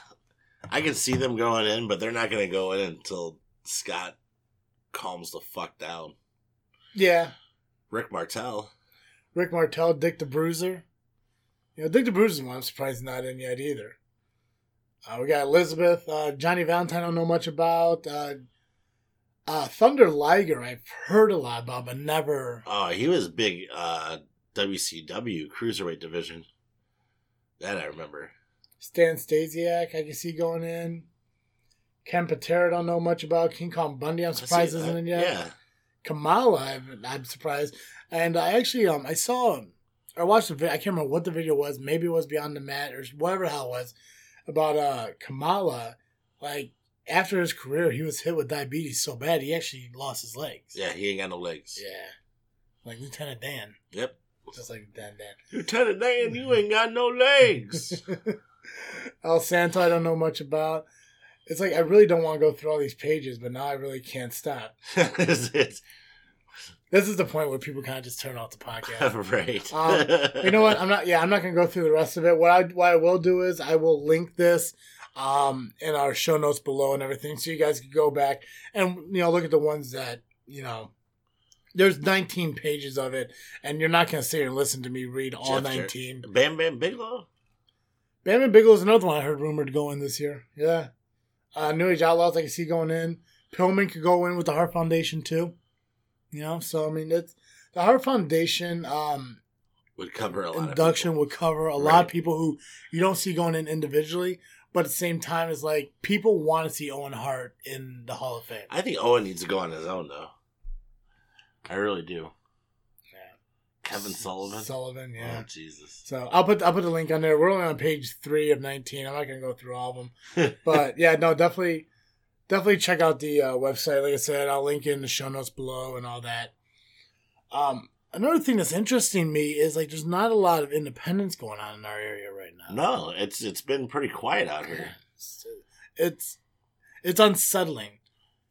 I can see them going in, but they're not going to go in until Scott calms the fuck down. Yeah. Rick Martel. Rick Martel, Dick the Bruiser. You know, Dick the Bruiser one I'm surprised he's not in yet either. Uh, we got Elizabeth, uh, Johnny Valentine. I don't know much about. Uh, uh, Thunder Liger, I've heard a lot about, but never. Oh, he was big. Uh, WCW cruiserweight division. That I remember. Stan Stasiak, I can see going in. Ken Patera, don't know much about. King Kong Bundy, I'm see surprised that. isn't in yet. Yeah. Kamala, I'm, I'm surprised. And I actually, um, I saw, him. I watched the video. I can't remember what the video was. Maybe it was Beyond the Mat or whatever the hell it was about uh Kamala. Like after his career, he was hit with diabetes so bad he actually lost his legs. Yeah, he ain't got no legs. yeah, like Lieutenant Dan, Yep. Just like Lieutenant Dan. Lieutenant Dan, you ain't got no legs. El Santo, I don't know much about. It's like I really don't want to go through all these pages, but now I really can't stop. it's, it's This is the point where people kind of just turn off the podcast. right. Um, you know what? I'm not. Yeah, I'm not gonna go through the rest of it. What I what I will do is I will link this um in our show notes below and everything, so you guys can go back and you know look at the ones that you know. There's 19 pages of it, and you're not gonna sit here and listen to me read all Jeff Jarrett. 19. Bam Bam Bigelow. Bam and Bigelow's another one I heard rumored going this year. Yeah, uh, New Age Outlaws I can see going in. Pillman could go in with the Hart Foundation too. You know, so I mean, it's the Hart Foundation. Um, Would cover a lot induction would cover a lot of people who you don't see going in individually, but at the same time, it's like people want to see Owen Hart in the Hall of Fame. I think Owen needs to go on his own though. I really do. Yeah. Kevin Sullivan. Sullivan, yeah. Oh Jesus. So I'll put I'll put the link on there. We're only on page three of nineteen. I'm not gonna go through all of them, but yeah, no, definitely, definitely check out the uh, website. Like I said, I'll link in the show notes below and all that. Um, another thing that's interesting me is like there's not a lot of independence going on in our area right now. No, it's it's been pretty quiet out here. It's it's, it's unsettling.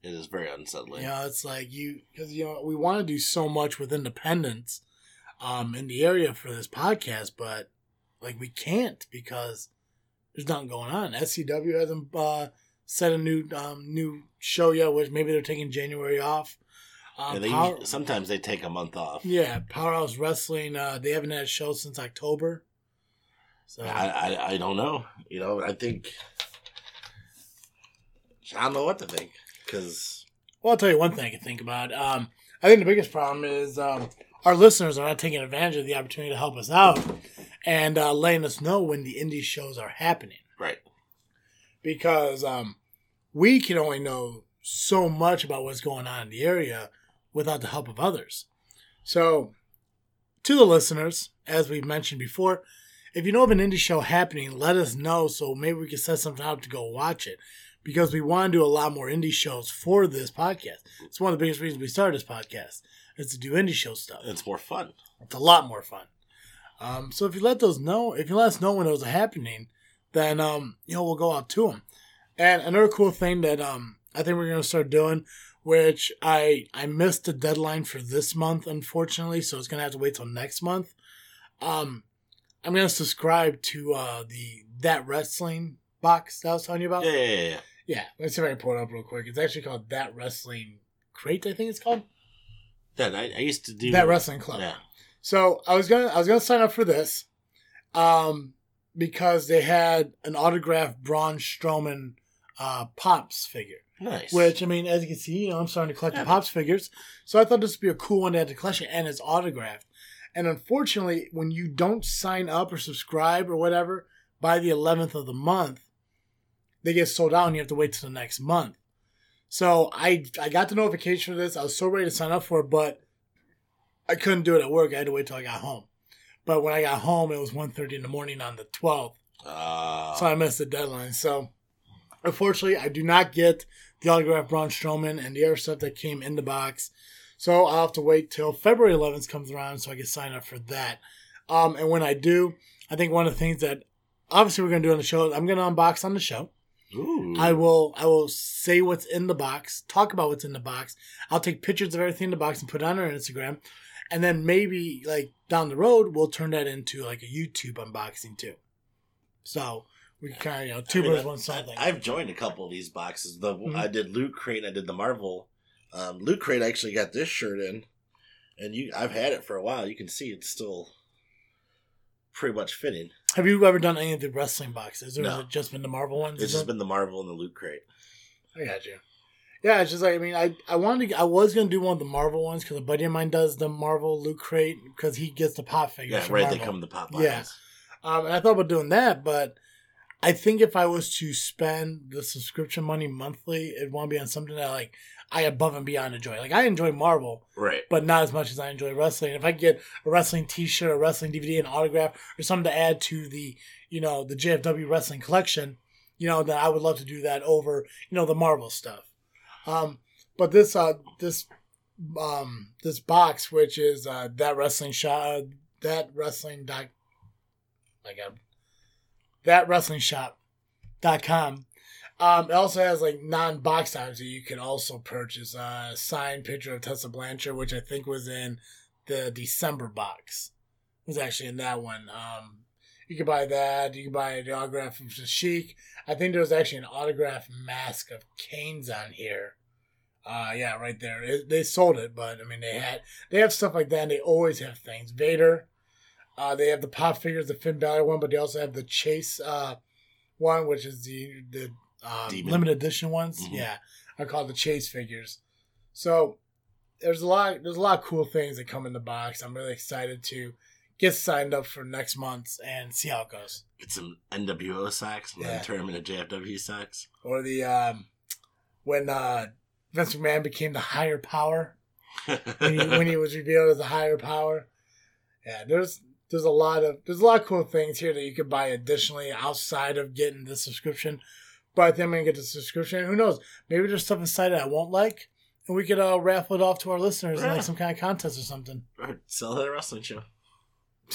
It is very unsettling. You know, it's like you because you know we want to do so much with independence, um, in the area for this podcast, but like we can't because there's nothing going on. SCW hasn't uh, set a new um, new show yet, which maybe they're taking January off. Um, Yeah, they Power- usually- sometimes they take a month off. yeah, Powerhouse Wrestling. Uh, they haven't had a show since October. So I, I I don't know. You know, I think I don't know what to think because Well, I'll tell you one thing I can think about. Um, I think the biggest problem is um, our listeners are not taking advantage of the opportunity to help us out and uh, letting us know when the indie shows are happening. right. Because um, we can only know so much about what's going on in the area without the help of others. So, to the listeners, as we've mentioned before, if you know of an indie show happening, let us know so maybe we can set something up to go watch it. Because we want to do a lot more indie shows for this podcast. It's one of the biggest reasons we started this podcast is to do indie show stuff. It's more fun. It's a lot more fun. Um, so if you let those know, if you let us know when those are happening, then um, you know we'll go out to them. And another cool thing that um, I think we're gonna start doing, which I I missed the deadline for this month, unfortunately, so it's gonna have to wait till next month. Um, I'm gonna subscribe to uh, the that wrestling box that I was telling you about. Yeah, yeah, yeah. Yeah. Let's see if I can pull it up real quick. It's actually called That Wrestling Crate, I think it's called. That I, I used to do That Wrestling Club. Yeah, So I was gonna I was gonna sign up for this, um, because they had an autographed Braun Strowman uh, Pops figure. nice. Which I mean, as you can see, you know, I'm starting to collect Yeah. the Pops figures. So I thought this would be a cool one to add to collection, and it's autographed. And unfortunately, when you don't sign up or subscribe or whatever by the 11th of the month, they get sold out, and you have to wait till the next month. So I I got the notification for this. I was so ready to sign up for it, but I couldn't do it at work. I had to wait till I got home. But when I got home, it was 1.30 in the morning on the 12th. uh, So I missed the deadline. So unfortunately, I do not get the autographed Braun Strowman and the other stuff that came in the box. So I'll have to wait till February 11th comes around so I can sign up for that. Um, and when I do, I think one of the things that obviously we're going to do on the show, I'm going to unbox on the show. Ooh, I will I will say what's in the box, talk about what's in the box. I'll take pictures of everything in the box and put it on our Instagram. And then maybe like down the road we'll turn that into like a YouTube unboxing too. So we can kind of you know two I mean, birds one stone thing. I, have joined a couple of these boxes. The Mhm. I did Loot Crate. and I did the Marvel. Um, Loot Crate actually got this shirt in, and you I've had it for a while. You can see it's still pretty much fitting. Have you ever done any of the wrestling boxes, or has it just been the Marvel ones? It's just been the Marvel and the Loot Crate. I got you. Yeah, it's just like I mean, I I wanted to, I was gonna do one of the Marvel ones because a buddy of mine does the Marvel Loot Crate because he gets the pop figures. Yeah, right. Marvel. They come in the pop Yeah. Um, and I thought about doing that, but I think if I was to spend the subscription money monthly, it'd want to be on something that like I above and beyond enjoy. Like I enjoy Marvel, Right. but not as much as I enjoy wrestling. If I get a wrestling T-shirt, a wrestling DVD, an autograph, or something to add to the you know the JFW wrestling collection, you know, that I would love to do that over you know the Marvel stuff. Um, but this uh this um this box, which is uh that wrestling shop, that wrestling dot like a that wrestling shop dot com. Um, it also has like non-box items that you can also purchase. Uh, a signed picture of Tessa Blanchard, which I think was in the December box. It was actually in that one. Um, you can buy that. You can buy the autograph from Sheik. I think there was actually an autograph mask of Kane's on here. Uh, yeah, right there. It, they sold it, but I mean, they had they have stuff like that. and They always have things. Vader. Uh, they have the pop figures, the Finn Balor one, but they also have the Chase uh, one, which is the the Demon. limited edition ones. Mhm. Yeah, I call it the Chase figures. So there's a lot there's a lot of cool things that come in the box. I'm really excited to get signed up for next month and see how it goes. Get some NWO socks and Yeah. then turn them into JFW socks. Or the um, when uh, Vince McMahon became the higher power when he, when he was revealed as a higher power. Yeah, there's there's a lot of there's a lot of cool things here that you could buy additionally outside of getting the subscription. But I think I'm gonna get the subscription. Who knows? Maybe there's stuff inside that I won't like, and we could uh, raffle it off to our listeners in like some kind of contest or something. or sell it at a wrestling show.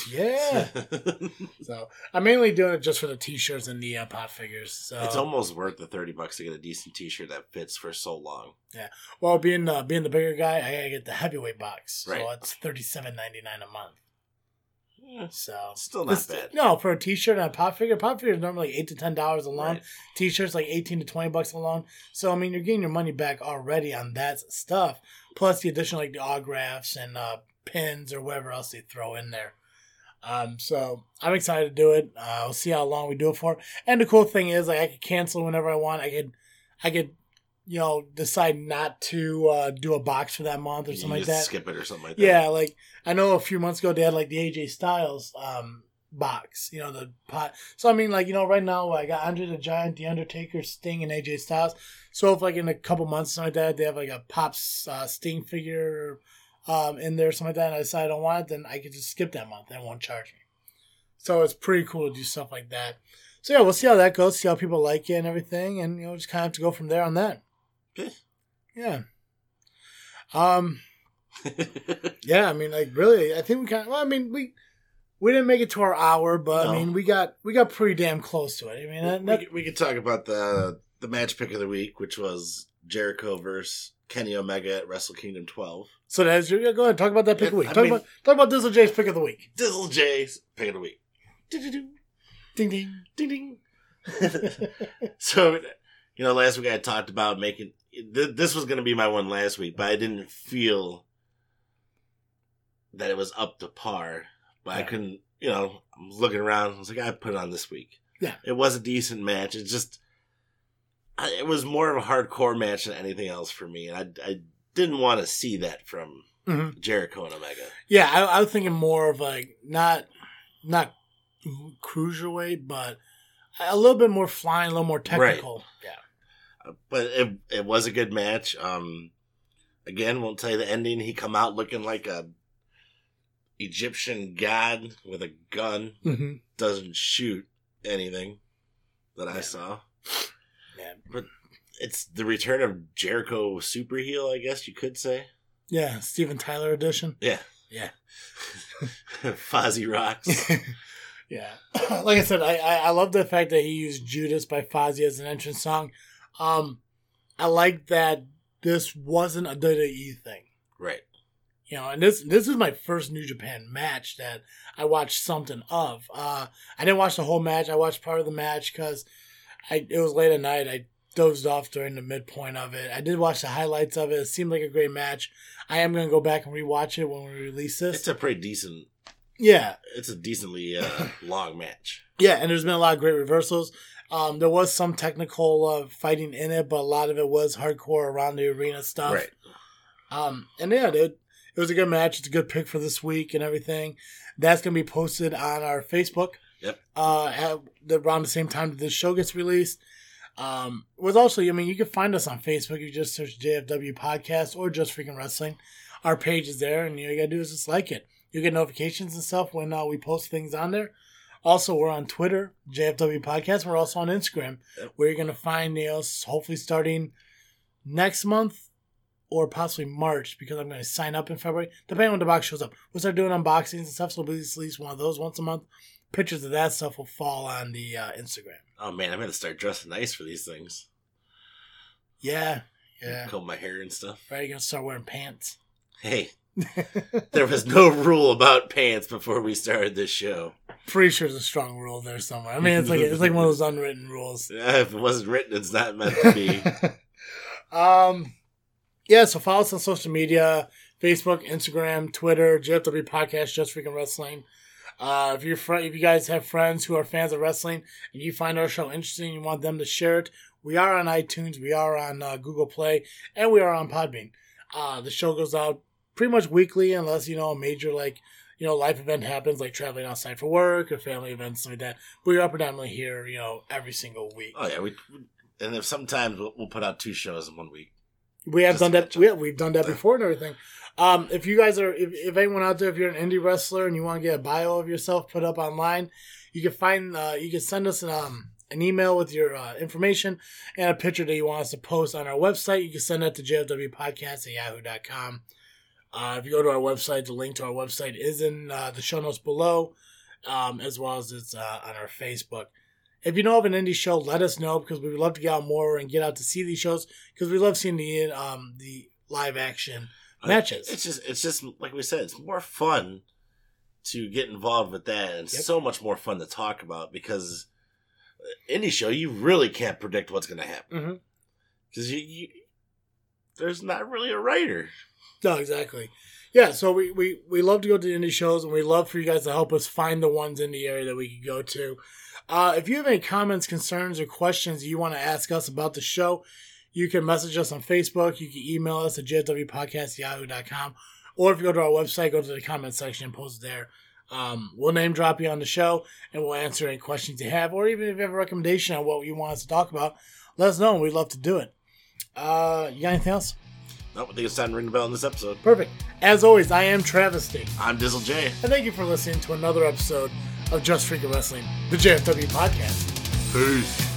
Yeah. so I'm mainly doing it just for the t-shirts and the uh, pot figures. So it's almost worth the thirty bucks to get a decent T-shirt that fits for so long. Yeah. Well, being uh, being the bigger guy, I gotta get the heavyweight box. Right. So it's thirty seven ninety nine a month. Yeah, So Still not It's- bad. No, for a T-shirt and a pop figure, pop figure is normally eight to ten dollars alone. Right. T-shirts like eighteen to twenty bucks alone. So I mean, you're getting your money back already on that stuff, plus the additional like the autographs and uh, pins or whatever else they throw in there. Um, so I'm excited to do it. Uh, we'll see how long we do it for. And the cool thing is, like, I could cancel whenever I want. I could, I could, you know, decide not to uh, do a box for that month or something like that. skip it or something like that. Yeah, like I know a few months ago they had like the AJ Styles um box, you know, the pot. So I mean, like you know, right now I got Andre the Giant, The Undertaker, Sting, and AJ Styles. So if like in a couple months something like that, they have like a Pops uh, Sting figure um in there, something like that, and I decide I don't want it, then I could just skip that month. They won't charge me. So it's pretty cool to do stuff like that. So yeah, we'll see how that goes, see how people like it and everything, and you know, just kind of have to go from there on that. Yeah. Um. Yeah, I mean, like really, I think we kind of. Well, I mean, we we didn't make it to our hour, but I mean, we got we got pretty damn close to it. I mean, that, we, that, could- we could talk about the the match pick of the week, which was Jericho versus Kenny Omega at Wrestle Kingdom 12. so that's your. Yeah, go ahead, talk about that pick of the week. I Talk mean- about talk about Dizzle J's pick of the week. Dizzle J's pick of the week. Do-do-do, Ding ding. Ding ding. so, you know, last week I talked about making. Th- this was going to be my one last week, but I didn't feel that it was up to par. But I couldn't, you know, I was looking around. I was like, I put it on this week. Yeah. It was a decent match. It just, I, it was more of a hardcore match than anything else for me. And I, I didn't want to see that from Mhm. Jericho and Omega. Yeah, I, I was thinking more of like not not cruiserweight, but a little bit more flying, a little more technical. Yeah. But it it was a good match. Um, again, won't tell you the ending. He come out looking like a Egyptian god with a gun. Mm-hmm. Doesn't shoot anything that I Yeah. saw. Yeah. But it's the return of Jericho super heel, I guess you could say. Yeah, Steven Tyler edition. Yeah, Yeah. Fozzy rocks. Yeah, like I said, I, I I love the fact that he used Judas by Fozzy as an entrance song. Um, I like that this wasn't a WWE thing, right. you know. And this this is my first New Japan match that I watched something of. Uh, I didn't watch the whole match. I watched part of the match because I it was late at night. I dozed off during the midpoint of it. I did watch the highlights of it. It seemed like a great match. I am gonna go back and rewatch it when we release this. It's a pretty decent. yeah, It's a decently uh, long match. Yeah, and there's been a lot of great reversals. Um, there was some technical uh, fighting in it, but a lot of it was hardcore around the arena stuff. Right. Um, and yeah, dude, it was a good match. It's a good pick for this week and everything. That's gonna be posted on our Facebook. Yep. Uh, at the, around the same time that this show gets released. Um, was also, I mean, you can find us on Facebook. You just search JFW Podcast or Just Freaking Wrestling. Our page is there, and all you gotta do is just like it. You get notifications and stuff when uh, we post things on there. Also, we're on Twitter, JFW Podcast. We're also on Instagram, where you're gonna find you know, s- hopefully starting next month or possibly March because I'm going to sign up in February, depending on when the box shows up. We'll start doing unboxings and stuff, so least, at least one of those once a month. Pictures of that stuff will fall on the uh, Instagram. Oh man, I'm gonna start dressing nice for these things. Yeah, yeah. Comb my hair and stuff. Right, you're going to start wearing pants. Hey, there was no rule about pants before we started this show. Pretty sure there's a strong rule there somewhere. I mean, it's like it's like one of those unwritten rules. Yeah, if it wasn't written, it's not meant to be. um, yeah. So follow us on social media: Facebook, Instagram, Twitter, JFW Podcast, Just Freaking Wrestling. Uh, if you're fr- if you guys have friends who are fans of wrestling and you find our show interesting, and you want them to share it. We are on iTunes, we are on uh, Google Play, and we are on Podbean. Uh, the show goes out pretty much weekly, unless you know a major like you know life event happens, like traveling outside for work or family events like that. But we are predominantly here, you know, every single week. Oh yeah, we and if sometimes we'll, we'll put out two shows in one week. We have done that. We, we've done that before and everything. Um, if you guys are, if, if anyone out there, if you're an indie wrestler and you want to get a bio of yourself put up online, you can find, uh, you can send us an, um, an email with your uh, information and a picture that you want us to post on our website. You can send that to jfwpodcast at yahoo.com. Uh, if you go to our website, the link to our website is in uh, the show notes below, um, as well as it's uh, on our Facebook. If you know of an indie show, let us know because we would love to get out more and get out to see these shows because we love seeing the um, the live action matches. It's just it's just like we said, it's more fun to get involved with that, and Yep. so much more fun to talk about because uh, indie show you really can't predict what's going to happen because you, you there's not really a writer. No, exactly. Yeah, so we, we, we love to go to indie shows and we love for you guys to help us find the ones in the area that we can go to. Uh, if you have any comments, concerns, or questions you want to ask us about the show, you can message us on Facebook. You can email us at jfwpodcast.yahoo.com. Or if you go to our website, go to the comment section and post there. Um, we'll name drop you on the show and we'll answer any questions you have. Or even if you have a recommendation on what you want us to talk about, let us know and we'd love to do it. Uh, you got anything else? Nope, I think it's time to ring the bell in this episode. Perfect. As always, I am Travesty. I'm Dizzle J. And thank you for listening to another episode of Just Freaking Wrestling, the JFW podcast. Peace.